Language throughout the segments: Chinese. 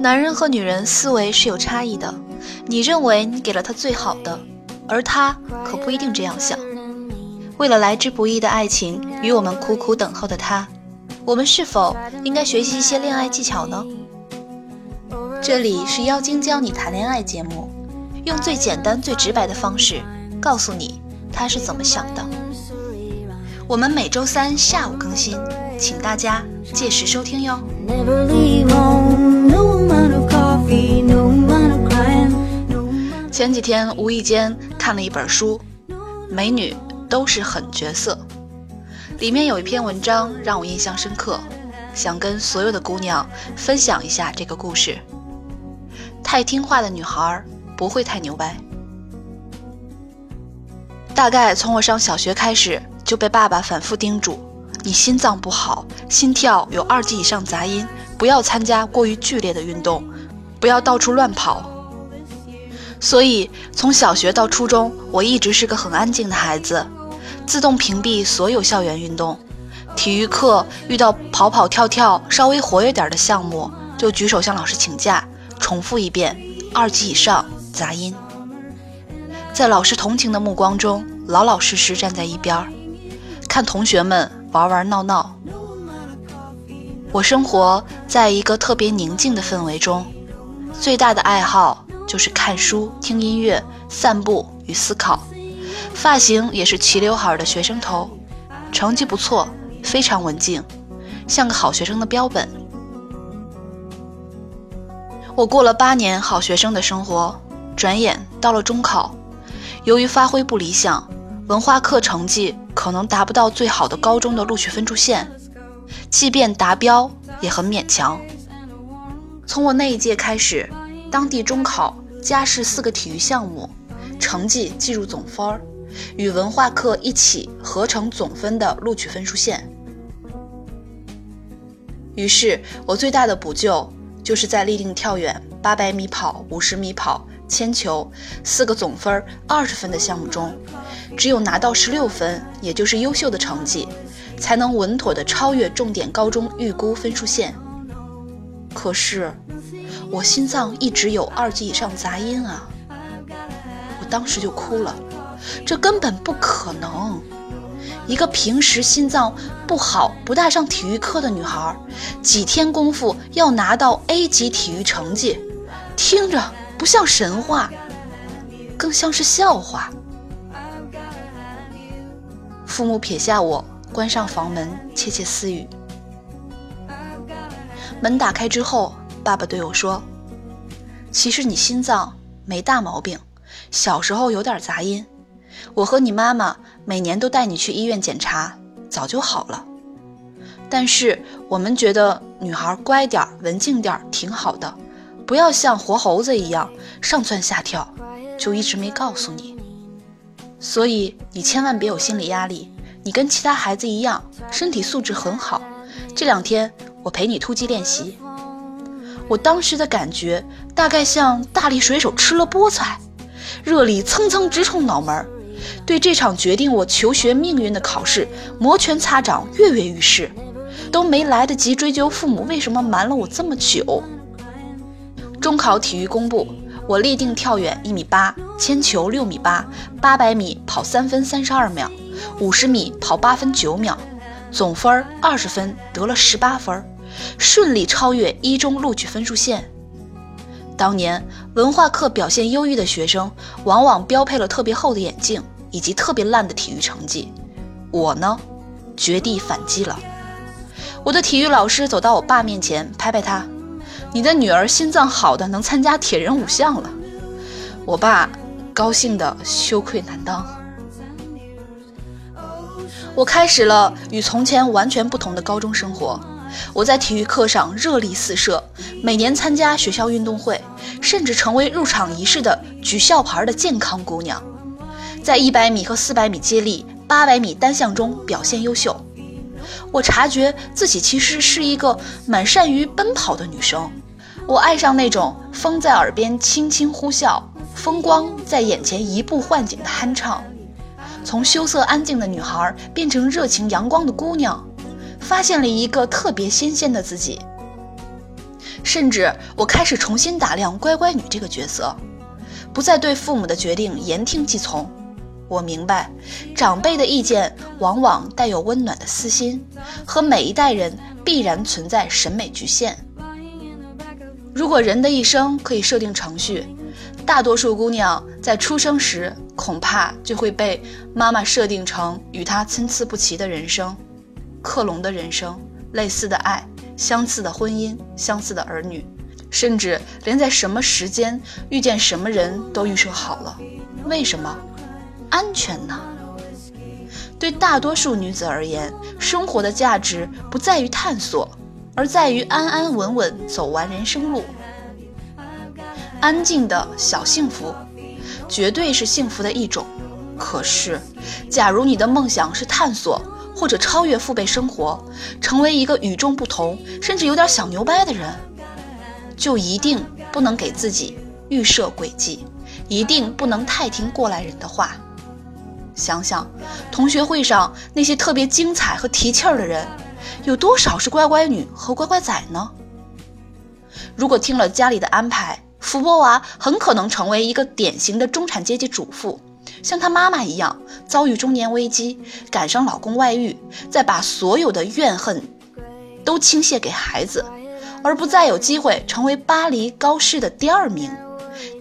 男人和女人思维是有差异的，你认为你给了他最好的，而他可不一定这样想。为了来之不易的爱情与我们苦苦等候的他，我们是否应该学习一些恋爱技巧呢？这里是妖精教你谈恋爱节目，用最简单、最直白的方式告诉你他是怎么想的。我们每周三下午更新，请大家届时收听哟。前几天无意间看了一本书，《美女都是狠角色》，里面有一篇文章让我印象深刻，想跟所有的姑娘分享一下这个故事。太听话的女孩不会太牛掰。大概从我上小学开始，就被爸爸反复叮嘱：你心脏不好，心跳有二级以上杂音，不要参加过于剧烈的运动，不要到处乱跑。所以，从小学到初中，我一直是个很安静的孩子，自动屏蔽所有校园运动。体育课遇到跑跑跳跳稍微活跃点的项目，就举手向老师请假，重复一遍二级以上杂音。在老师同情的目光中，老老实实站在一边，看同学们玩玩闹闹。我生活在一个特别宁静的氛围中，最大的爱好。就是看书、听音乐、散步与思考，发型也是齐刘海的学生头，成绩不错，非常文静，像个好学生的标本。我过了八年好学生的生活，转眼到了中考，由于发挥不理想，文化课成绩可能达不到最好的高中的录取分数线，即便达标也很勉强。从我那一届开始。当地中考加试四个体育项目，成绩计入总分儿，与文化课一起合成总分的录取分数线。于是，我最大的补救就是在立定跳远、八百米跑、五十米跑、铅球四个总分二十分的项目中，只有拿到十六分，也就是优秀的成绩，才能稳妥的超越重点高中预估分数线。可是。我心脏一直有二级以上杂音啊！我当时就哭了，这根本不可能。一个平时心脏不好、不大上体育课的女孩，几天功夫要拿到 A 级体育成绩，听着不像神话，更像是笑话。父母撇下我，关上房门，窃窃私语。门打开之后。爸爸对我说：“其实你心脏没大毛病，小时候有点杂音。我和你妈妈每年都带你去医院检查，早就好了。但是我们觉得女孩乖点文静点挺好的，不要像活猴子一样上蹿下跳，就一直没告诉你。所以你千万别有心理压力，你跟其他孩子一样，身体素质很好。这两天我陪你突击练习。”我当时的感觉大概像大力水手吃了菠菜，热力蹭蹭直冲脑门对这场决定我求学命运的考试摩拳擦掌，跃跃欲试，都没来得及追究父母为什么瞒了我这么久。中考体育公布，我立定跳远一米八，铅球六米八，八百米跑三分三十二秒，五十米跑八分九秒，总分二十分，得了十八分。顺利超越一中录取分数线。当年文化课表现优异的学生，往往标配了特别厚的眼镜以及特别烂的体育成绩。我呢，绝地反击了。我的体育老师走到我爸面前，拍拍他：“你的女儿心脏好的能参加铁人五项了。”我爸高兴的羞愧难当。我开始了与从前完全不同的高中生活。我在体育课上热力四射，每年参加学校运动会，甚至成为入场仪式的举校牌的健康姑娘。在一百米和四百米接力、八百米单项中表现优秀。我察觉自己其实是一个蛮善于奔跑的女生。我爱上那种风在耳边轻轻呼啸，风光在眼前移步换景的酣畅。从羞涩安静的女孩变成热情阳光的姑娘，发现了一个特别新鲜的自己。甚至我开始重新打量乖乖女这个角色，不再对父母的决定言听计从。我明白，长辈的意见往往带有温暖的私心，和每一代人必然存在审美局限。如果人的一生可以设定程序，大多数姑娘在出生时恐怕就会被妈妈设定成与她参差不齐的人生，克隆的人生，类似的爱，相似的婚姻，相似的儿女，甚至连在什么时间遇见什么人都预设好了。为什么？安全呢？对大多数女子而言，生活的价值不在于探索，而在于安安稳稳走完人生路。安静的小幸福，绝对是幸福的一种。可是，假如你的梦想是探索或者超越父辈生活，成为一个与众不同，甚至有点小牛掰的人，就一定不能给自己预设轨迹，一定不能太听过来人的话。想想同学会上那些特别精彩和提气儿的人，有多少是乖乖女和乖乖仔呢？如果听了家里的安排，福波娃很可能成为一个典型的中产阶级主妇，像她妈妈一样遭遇中年危机，赶上老公外遇，再把所有的怨恨都倾泻给孩子，而不再有机会成为巴黎高师的第二名。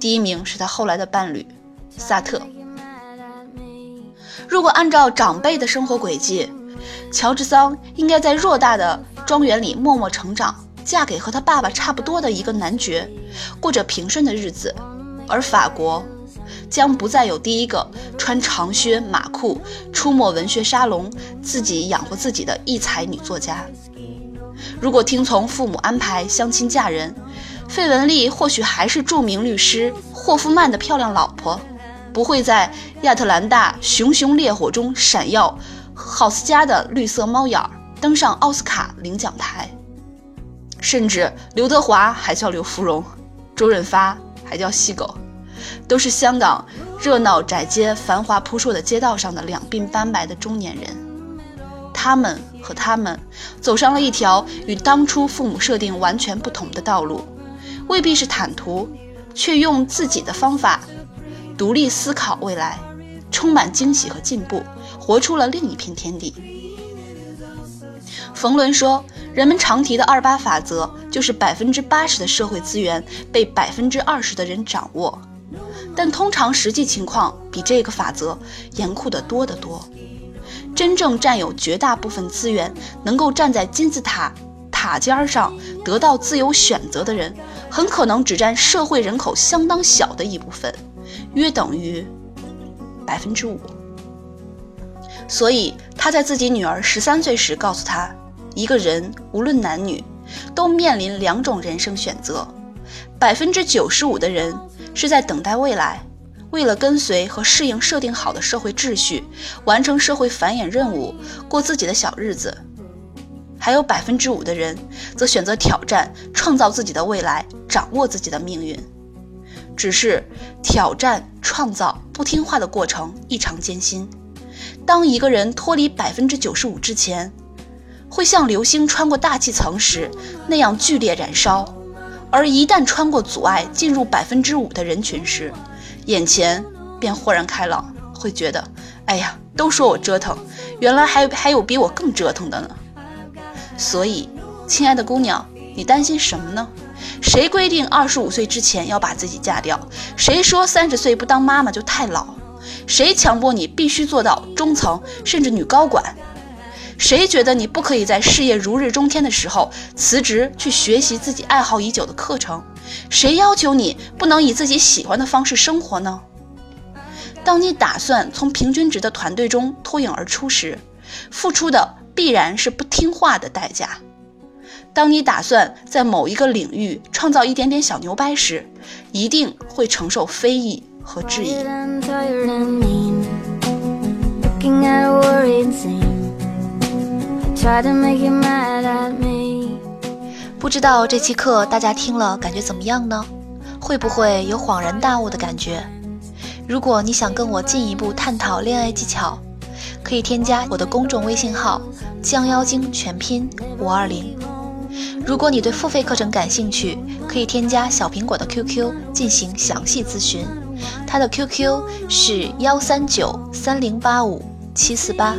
第一名是她后来的伴侣萨特。如果按照长辈的生活轨迹，乔治桑应该在偌大的庄园里默默成长，嫁给和他爸爸差不多的一个男爵，过着平顺的日子。而法国将不再有第一个穿长靴马裤、出没文学沙龙、自己养活自己的异才女作家。如果听从父母安排相亲嫁人，费雯丽或许还是著名律师霍夫曼的漂亮老婆。不会在亚特兰大熊熊烈火中闪耀，郝斯嘉的绿色猫眼儿登上奥斯卡领奖台，甚至刘德华还叫刘芙蓉，周润发还叫细狗，都是香港热闹窄街、繁华扑朔的街道上的两鬓斑白的中年人。他们和他们走上了一条与当初父母设定完全不同的道路，未必是坦途，却用自己的方法。独立思考未来，充满惊喜和进步，活出了另一片天地。冯仑说：“人们常提的二八法则，就是百分之八十的社会资源被百分之二十的人掌握，但通常实际情况比这个法则严酷得多得多。真正占有绝大部分资源，能够站在金字塔塔尖上得到自由选择的人，很可能只占社会人口相当小的一部分。”约等于百分之五，所以他在自己女儿十三岁时告诉她：一个人无论男女，都面临两种人生选择。百分之九十五的人是在等待未来，为了跟随和适应设定好的社会秩序，完成社会繁衍任务，过自己的小日子；还有百分之五的人则选择挑战，创造自己的未来，掌握自己的命运。只是挑战、创造不听话的过程异常艰辛。当一个人脱离百分之九十五之前，会像流星穿过大气层时那样剧烈燃烧；而一旦穿过阻碍进入百分之五的人群时，眼前便豁然开朗，会觉得：哎呀，都说我折腾，原来还还有比我更折腾的呢。所以，亲爱的姑娘，你担心什么呢？谁规定二十五岁之前要把自己嫁掉？谁说三十岁不当妈妈就太老？谁强迫你必须做到中层甚至女高管？谁觉得你不可以在事业如日中天的时候辞职去学习自己爱好已久的课程？谁要求你不能以自己喜欢的方式生活呢？当你打算从平均值的团队中脱颖而出时，付出的必然是不听话的代价。当你打算在某一个领域创造一点点小牛掰时，一定会承受非议和质疑。不知道这期课大家听了感觉怎么样呢？会不会有恍然大悟的感觉？如果你想跟我进一步探讨恋爱技巧，可以添加我的公众微信号“降妖精”全拼五二零。如果你对付费课程感兴趣，可以添加小苹果的 QQ 进行详细咨询，他的 QQ 是幺三九三零八五七四八。